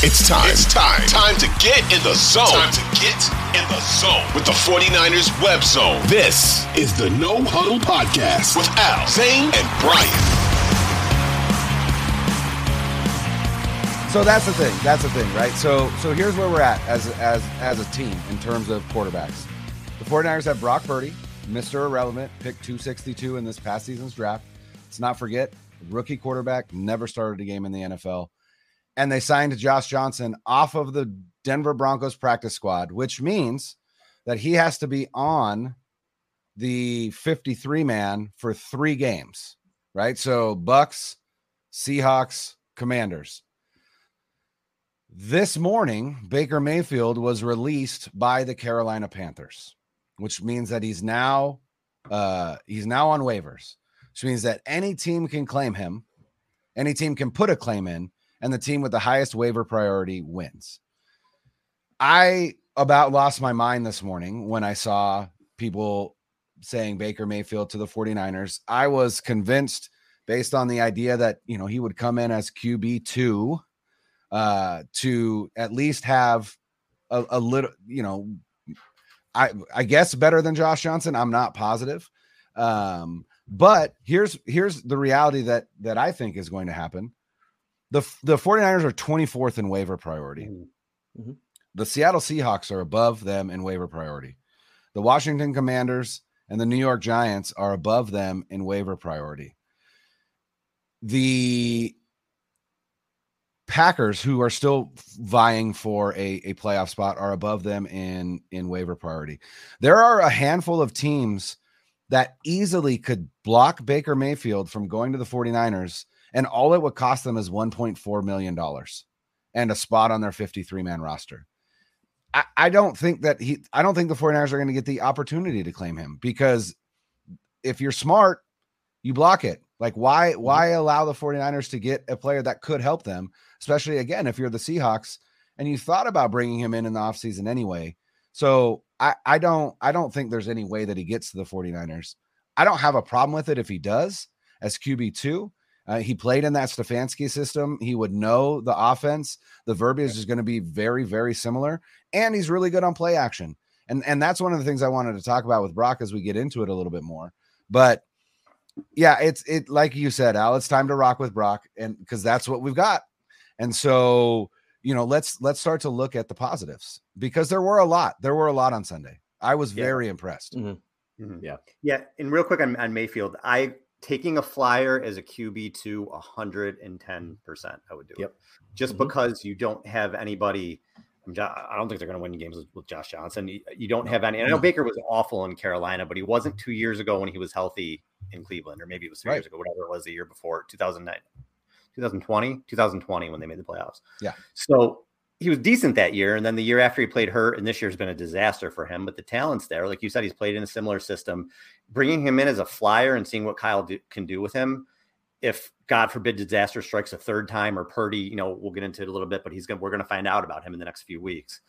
It's time. It's time. Time to get in the zone. Time to get in the zone with the 49ers web zone. This is the No Huddle Podcast with Al, Zane, and Brian. So that's the thing. That's the thing, right? So so here's where we're at as as as a team in terms of quarterbacks. The 49ers have Brock Purdy, Mr. Irrelevant, picked 262 in this past season's draft. Let's not forget, rookie quarterback, never started a game in the NFL. And they signed Josh Johnson off of the Denver Broncos practice squad, which means that he has to be on the 53 man for three games, right? So Bucks, Seahawks, Commanders. This morning, Baker Mayfield was released by the Carolina Panthers, which means that he's now uh he's now on waivers, which means that any team can claim him, any team can put a claim in, and the team with the highest waiver priority wins. I about lost my mind this morning when I saw people saying Baker Mayfield to the 49ers. I was convinced based on the idea that, you know, he would come in as QB2 uh, to at least have a, a little, you know, I I guess better than Josh Johnson. I'm not positive. Um, but here's here's the reality that that I think is going to happen. The the 49ers are 24th in waiver priority. Mm-hmm. mm-hmm. The Seattle Seahawks are above them in waiver priority. The Washington Commanders and the New York Giants are above them in waiver priority. The Packers, who are still vying for a, a playoff spot, are above them in, in waiver priority. There are a handful of teams that easily could block Baker Mayfield from going to the 49ers, and all it would cost them is $1.4 million and a spot on their 53 man roster. I, I don't think that he, I don't think the 49ers are going to get the opportunity to claim him because if you're smart, you block it. Like, why, mm-hmm. why allow the 49ers to get a player that could help them? especially again if you're the Seahawks and you thought about bringing him in in the offseason anyway. So I, I don't I don't think there's any way that he gets to the 49ers. I don't have a problem with it if he does as QB2. Uh, he played in that Stefanski system. He would know the offense. The verbiage is going to be very, very similar. And he's really good on play action. And, and that's one of the things I wanted to talk about with Brock as we get into it a little bit more. But yeah, it's it like you said, Al, it's time to rock with Brock. And because that's what we've got. And so, you know, let's let's start to look at the positives because there were a lot. There were a lot on Sunday. I was yeah. very impressed. Mm-hmm. Mm-hmm. Yeah. Yeah. And real quick on, on Mayfield, I taking a flyer as a QB to 110%. I would do yep. it just mm-hmm. because you don't have anybody. I don't think they're going to win games with, Josh Johnson. You, you don't have any. I know Baker was awful in Carolina, but he wasn't two years ago when he was healthy in Cleveland, or maybe it was three right. years ago, whatever it was, the year before, 2009. 2020, 2020 when they made the playoffs. Yeah. So he was decent that year, and then the year after he played hurt, and this year's been a disaster for him. But the talent's there, like you said, he's played in a similar system. Bringing him in as a flyer and seeing what Kyle do, can do with him, if God forbid disaster strikes a third time or Purdy, you know, we'll get into it a little bit, but he's gonna we're gonna find out about him in the next few weeks.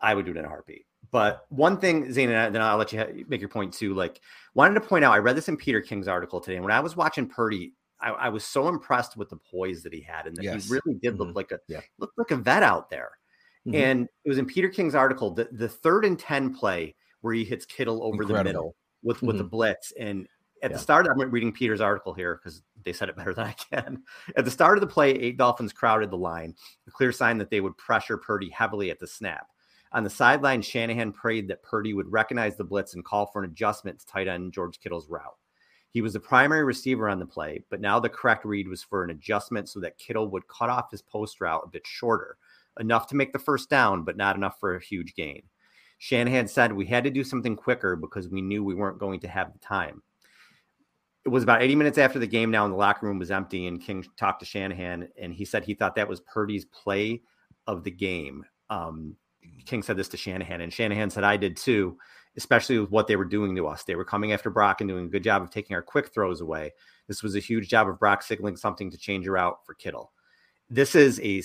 I would do it in a heartbeat. But one thing, Zane, and then I'll let you make your point too. Like, wanted to point out, I read this in Peter King's article today. And when I was watching Purdy, I, I, was so impressed with the poise that he had, and that yes. he really did look mm-hmm. like a yeah. look like a vet out there. Mm-hmm. And it was in Peter King's article the, the third and ten play where he hits Kittle over Incredible. the middle with mm-hmm. with the mm-hmm. blitz. And at yeah. the start, I'm reading Peter's article here because they said it better than I can. At the start of the play, eight Dolphins crowded the line, a clear sign that they would pressure Purdy heavily at the snap. On the sideline, Shanahan prayed that Purdy would recognize the blitz and call for an adjustment to tight end George Kittle's route. He was the primary receiver on the play, but now the correct read was for an adjustment so that Kittle would cut off his post route a bit shorter, enough to make the first down, but not enough for a huge gain. Shanahan said we had to do something quicker because we knew we weren't going to have the time. It was about 80 minutes after the game now, and the locker room was empty. And King talked to Shanahan, and he said he thought that was Purdy's play of the game. Um, King said this to Shanahan, and Shanahan said, I did too especially with what they were doing to us. They were coming after Brock and doing a good job of taking our quick throws away. This was a huge job of Brock signaling something to change her out for Kittle. This is a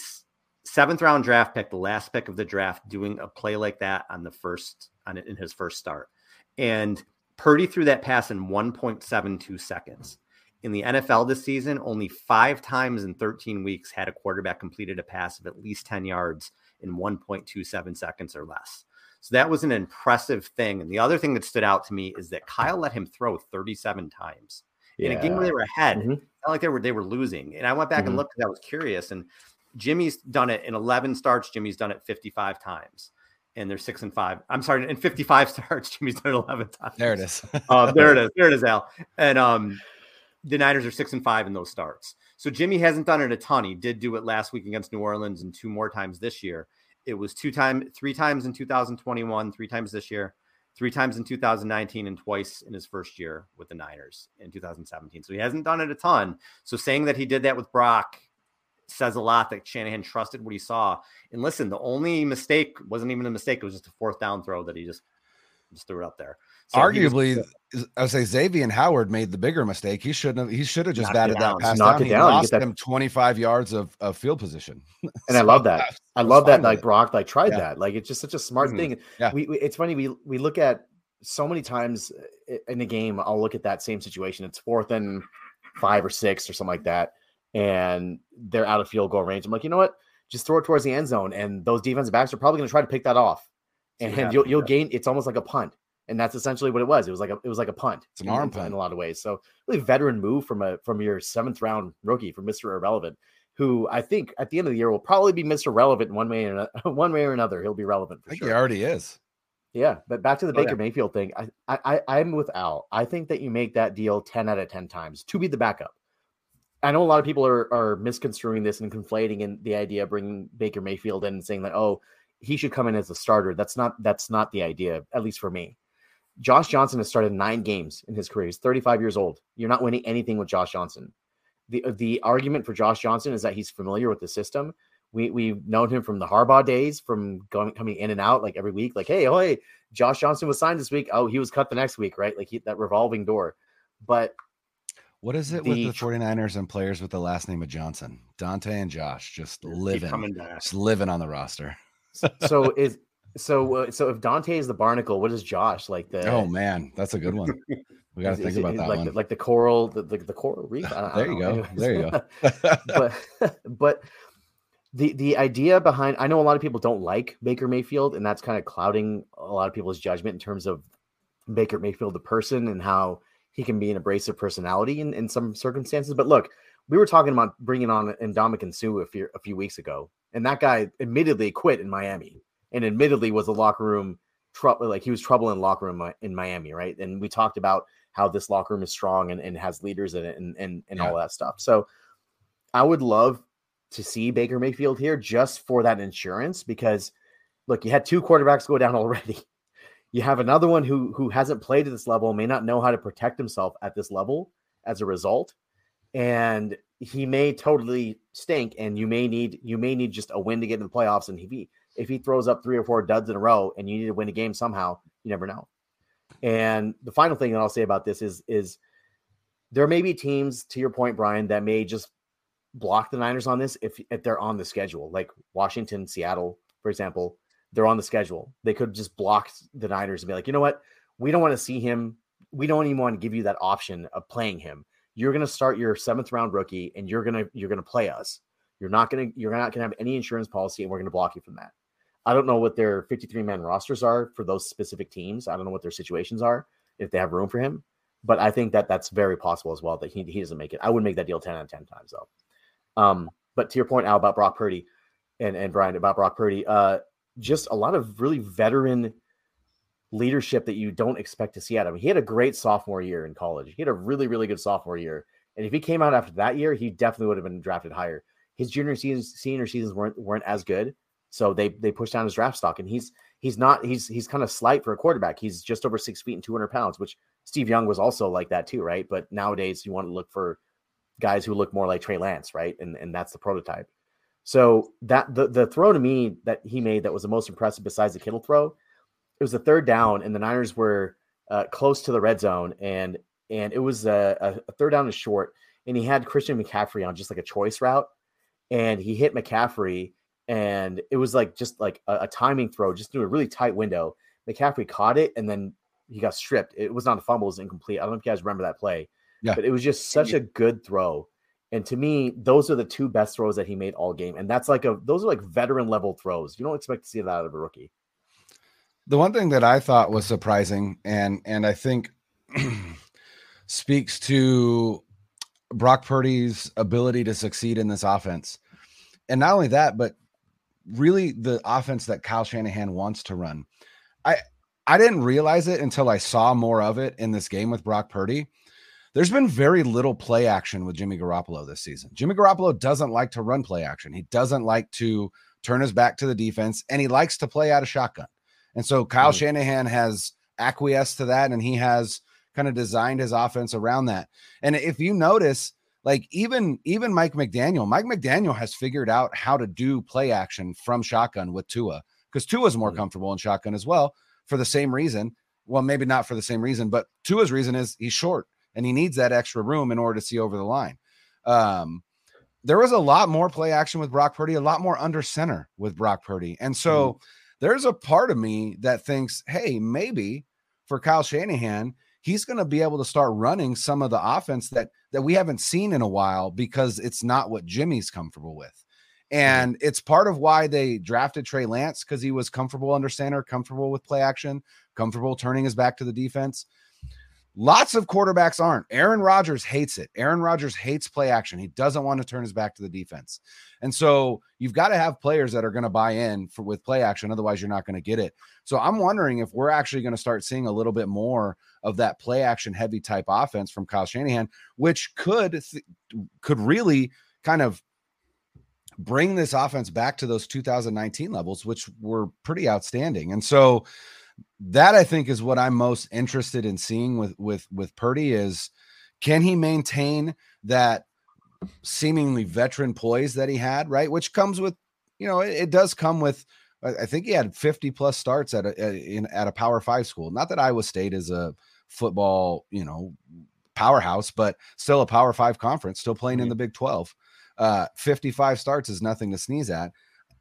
seventh round draft pick, the last pick of the draft, doing a play like that on the first on in his first start. And Purdy threw that pass in 1.72 seconds. in the NFL this season, only five times in 13 weeks had a quarterback completed a pass of at least 10 yards in 1.27 seconds or less. So that was an impressive thing. And the other thing that stood out to me is that Kyle let him throw 37 times yeah. in a game where they were ahead. Mm-hmm. Not like they were they were losing. And I went back mm-hmm. and looked because I was curious. And Jimmy's done it in 11 starts. Jimmy's done it 55 times. And they're six and five. I'm sorry, in 55 starts, Jimmy's done it 11 times. There it is. uh, there it is. There it is, Al. And um, the Niners are six and five in those starts. So Jimmy hasn't done it a ton. He did do it last week against New Orleans and two more times this year. It was two times, three times in 2021, three times this year, three times in 2019, and twice in his first year with the Niners in 2017. So he hasn't done it a ton. So saying that he did that with Brock says a lot that Shanahan trusted what he saw. And listen, the only mistake wasn't even a mistake; it was just a fourth down throw that he just just threw it up there. So Arguably, was, I would say Xavier Howard made the bigger mistake. He shouldn't have. He should have just batted that pass down. It he down. lost him 25 yards of, of field position. And so I love that. I love that. Like Brock, like tried yeah. that. Like it's just such a smart mm-hmm. thing. Yeah. We, we, it's funny. We we look at so many times in the game. I'll look at that same situation. It's fourth and five or six or something like that, and they're out of field goal range. I'm like, you know what? Just throw it towards the end zone, and those defensive backs are probably going to try to pick that off, and, so you'll you'll gain. It's almost like a punt and that's essentially what it was. It was like a it was like a punt. It's an arm punt in a lot of ways. So really veteran move from a from your seventh round rookie from Mr. Irrelevant, who I think at the end of the year will probably be Mr. Relevant in one way or another, one way or another. He'll be relevant. I think sure. he already is. Yeah, but back to the oh, Baker yeah. Mayfield thing. I, I I'm with Al. I think that you make that deal ten out of ten times to be the backup. I know a lot of people are are misconstruing this and conflating in the idea of bringing Baker Mayfield in and saying that oh he should come in as a starter. That's not that's not the idea, at least for me. Josh Johnson has started nine games in his career. He's 35 years old. You're not winning anything with Josh Johnson. The the argument for Josh Johnson is that he's familiar with the system. We we've known him from the Harbaugh days, from going coming in and out like every week. Like, hey, oh hey, Josh Johnson was signed this week. Oh, he was cut the next week, right? Like he, that revolving door. But what is it the, with the 49ers and players with the last name of Johnson? Dante and Josh just living, just living on the roster. so is so, uh, so if Dante is the barnacle, what is Josh like? The oh man, that's a good one. We got to think about that like one. The, like the coral, the, the, the coral reef. there you go. There you go. but but the the idea behind I know a lot of people don't like Baker Mayfield, and that's kind of clouding a lot of people's judgment in terms of Baker Mayfield the person and how he can be an abrasive personality in, in some circumstances. But look, we were talking about bringing on Ndamukong Suh a few a few weeks ago, and that guy admittedly quit in Miami and admittedly was a locker room trouble. Like he was trouble in locker room uh, in Miami, right? And we talked about how this locker room is strong and, and has leaders in it and and, and yeah. all that stuff. So I would love to see Baker Mayfield here just for that insurance because look, you had two quarterbacks go down already. You have another one who who hasn't played at this level, may not know how to protect himself at this level as a result. And he may totally stink and you may need you may need just a win to get in the playoffs and he if he throws up three or four duds in a row and you need to win a game somehow, you never know. And the final thing that I'll say about this is is there may be teams, to your point, Brian, that may just block the Niners on this if, if they're on the schedule, like Washington, Seattle, for example. They're on the schedule. They could just block the Niners and be like, you know what? We don't want to see him. We don't even want to give you that option of playing him. You're going to start your seventh round rookie, and you're gonna you're gonna play us. You're not gonna you're not gonna have any insurance policy, and we're gonna block you from that. I don't know what their 53 man rosters are for those specific teams. I don't know what their situations are if they have room for him, but I think that that's very possible as well that he, he doesn't make it. I would make that deal 10 out of 10 times though. Um, but to your point, Al, about Brock Purdy and, and Brian about Brock Purdy, uh, just a lot of really veteran leadership that you don't expect to see out of him. He had a great sophomore year in college. He had a really, really good sophomore year. And if he came out after that year, he definitely would have been drafted higher. His junior seasons, senior seasons weren't weren't as good, so they they pushed down his draft stock, and he's he's not he's he's kind of slight for a quarterback. He's just over six feet and two hundred pounds, which Steve Young was also like that too, right? But nowadays you want to look for guys who look more like Trey Lance, right? And and that's the prototype. So that the the throw to me that he made that was the most impressive besides the Kittle throw, it was a third down, and the Niners were uh, close to the red zone, and and it was a, a third down and short, and he had Christian McCaffrey on just like a choice route, and he hit McCaffrey and it was like just like a, a, timing throw, just through a really tight window. McCaffrey caught it, and then he got stripped. It was not a fumble; it was incomplete. I don't know if you guys remember that play, Yeah. But it was just such a good throw. And to me, those are the two best throws that he made all game. And that's like a those are like veteran level throws. You don't expect to see that out of a rookie. The one thing that I thought was surprising and and I think speaks to Brock Purdy's ability to succeed in this offense. And not only that, but really the offense that Kyle Shanahan wants to run. I I didn't realize it until I saw more of it in this game with Brock Purdy. There's been very little play action with Jimmy Garoppolo this season. Jimmy Garoppolo doesn't like to run play action. He doesn't like to turn his back to the defense and he likes to play out of shotgun. And so Kyle mm-hmm. Shanahan has acquiesced to that and he has kind of designed his offense around that. And if you notice, like even even Mike McDaniel, Mike McDaniel has figured out how to do play action from shotgun with Tua because Tua is more mm-hmm. comfortable in shotgun as well for the same reason. Well, maybe not for the same reason, but Tua's reason is he's short and he needs that extra room in order to see over the line. Um, there was a lot more play action with Brock Purdy, a lot more under center with Brock Purdy. And so mm-hmm. there's a part of me that thinks, hey, maybe for Kyle Shanahan, he's going to be able to start running some of the offense that that we haven't seen in a while because it's not what Jimmy's comfortable with. Mm-hmm. And it's part of why they drafted Trey Lance because he was comfortable under center, comfortable with play action, comfortable turning his back to the defense. Lots of quarterbacks aren't. Aaron Rodgers hates it. Aaron Rodgers hates play action. He doesn't want to turn his back to the defense. And so you've got to have players that are going to buy in for with play action. Otherwise, you're not going to get it. So I'm wondering if we're actually going to start seeing a little bit more of that play action heavy type offense from Kyle Shanahan, which could could really kind of bring this offense back to those 2019 levels, which were pretty outstanding. And so that I think is what I'm most interested in seeing with with with Purdy is can he maintain that seemingly veteran poise that he had, right? Which comes with, you know, it, it does come with. I think he had 50 plus starts at a in at a Power Five school. Not that Iowa State is a football, you know, powerhouse, but still a Power Five conference, still playing mm-hmm. in the Big 12. Uh, 55 starts is nothing to sneeze at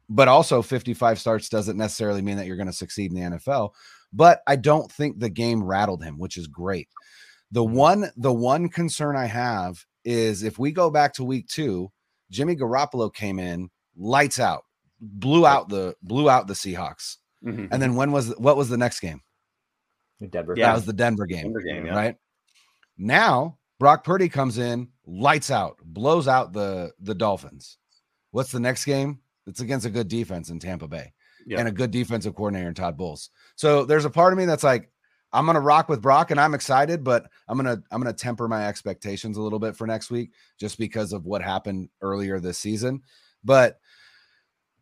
but also 55 starts doesn't necessarily mean that you're going to succeed in the NFL. But I don't think the game rattled him, which is great. The mm-hmm. one, the one concern I have is if we go back to week two, Jimmy Garoppolo came in lights out, blew out the blew out the Seahawks. Mm-hmm. And then when was what was the next game? Denver. Yeah, that was the Denver game. Denver game yeah. Right. Now Brock Purdy comes in, lights out, blows out the the Dolphins. What's the next game? It's against a good defense in Tampa Bay yep. and a good defensive coordinator in Todd Bowles. So there's a part of me that's like, I'm gonna rock with Brock and I'm excited, but I'm gonna I'm gonna temper my expectations a little bit for next week just because of what happened earlier this season. But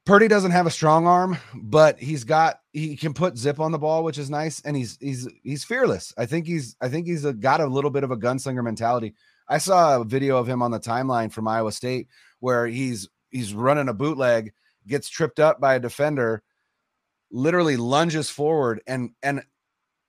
Purdy doesn't have a strong arm, but he's got he can put zip on the ball, which is nice, and he's he's he's fearless. I think he's I think he's a, got a little bit of a gunslinger mentality. I saw a video of him on the timeline from Iowa State where he's he's running a bootleg, gets tripped up by a defender, literally lunges forward and and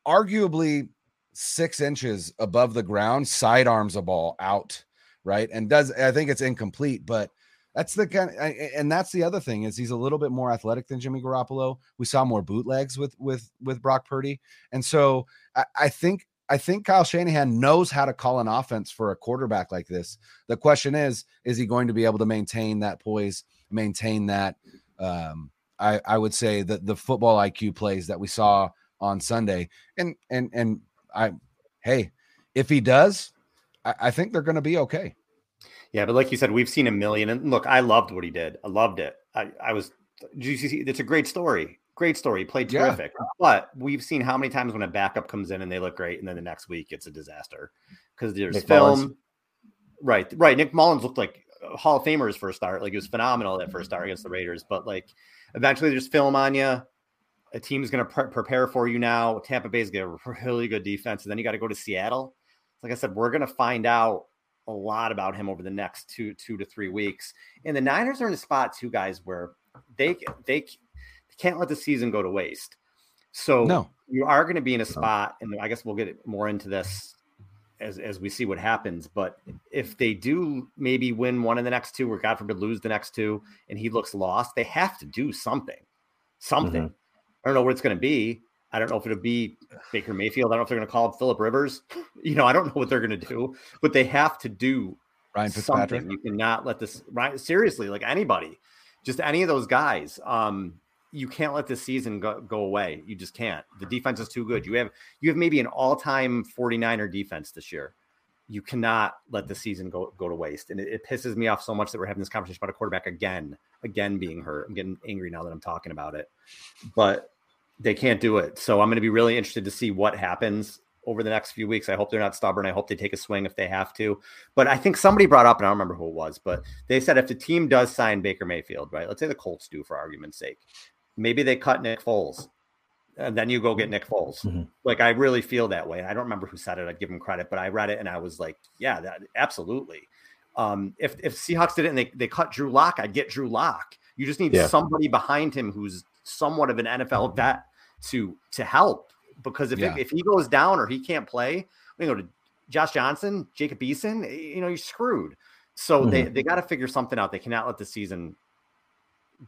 arguably six inches above the ground, sidearms a ball out, right? And does I think it's incomplete, but that's the kind of, and that's the other thing is he's a little bit more athletic than Jimmy Garoppolo. We saw more bootlegs with with with Brock Purdy, and so I, I think I think Kyle Shanahan knows how to call an offense for a quarterback like this. The question is, is he going to be able to maintain that poise, maintain that? Um, I, I would say that the football IQ plays that we saw on Sunday, and and and I, hey, if he does, I, I think they're going to be okay. Yeah, but like you said, we've seen a million. And look, I loved what he did. I loved it. I, I was. you see? It's a great story great story. He played terrific. Yeah. But we've seen how many times when a backup comes in and they look great, and then the next week it's a disaster because there's Nick film. Mullens. Right, right. Nick Mullens looked like Hall of Famers his first start. Like he was phenomenal that first start against the Raiders. But like eventually there's film on you. A team's going to pre- prepare for you now. Tampa Bay's got a really good defense, and then you got to go to Seattle. Like I said, we're going to find out a lot about him over the next two two to three weeks. And the Niners are in a spot too, guys, where they they can't let the season go to waste. So no. you are going to be in a spot, and I guess we'll get more into this as as we see what happens. But if they do maybe win one of the next two, or God forbid lose the next two, and he looks lost, they have to do something. Something. Mm-hmm. I don't know what it's going to be. I don't know if it'll be Baker Mayfield. I don't know if they're going to call him Philip Rivers. You know, I don't know what they're going to do, but they have to do Ryan Fitzpatrick. something. You cannot let this right seriously, like anybody, just any of those guys. Um, you can't let this season go, go away. You just can't. The defense is too good. You have you have maybe an all-time 49er defense this year. You cannot let the season go go to waste. And it, it pisses me off so much that we're having this conversation about a quarterback again, again being hurt. I'm getting angry now that I'm talking about it. But they can't do it. So I'm going to be really interested to see what happens over the next few weeks. I hope they're not stubborn. I hope they take a swing if they have to. But I think somebody brought up, and I don't remember who it was, but they said if the team does sign Baker Mayfield, right? Let's say the Colts do, for argument's sake, maybe they cut Nick Foles, and then you go get Nick Foles. Mm-hmm. Like I really feel that way. I don't remember who said it. I'd give him credit, but I read it and I was like, yeah, that absolutely. Um, if if Seahawks did it and they, they cut Drew Lock, I'd get Drew Lock. You just need Yeah. somebody behind him who's somewhat of an NFL vet to to help because if, Yeah. if he goes down or he can't play, we go to Josh Johnson, Jacob Eason, you know, you're screwed. So they, they got to figure something out. They cannot let the season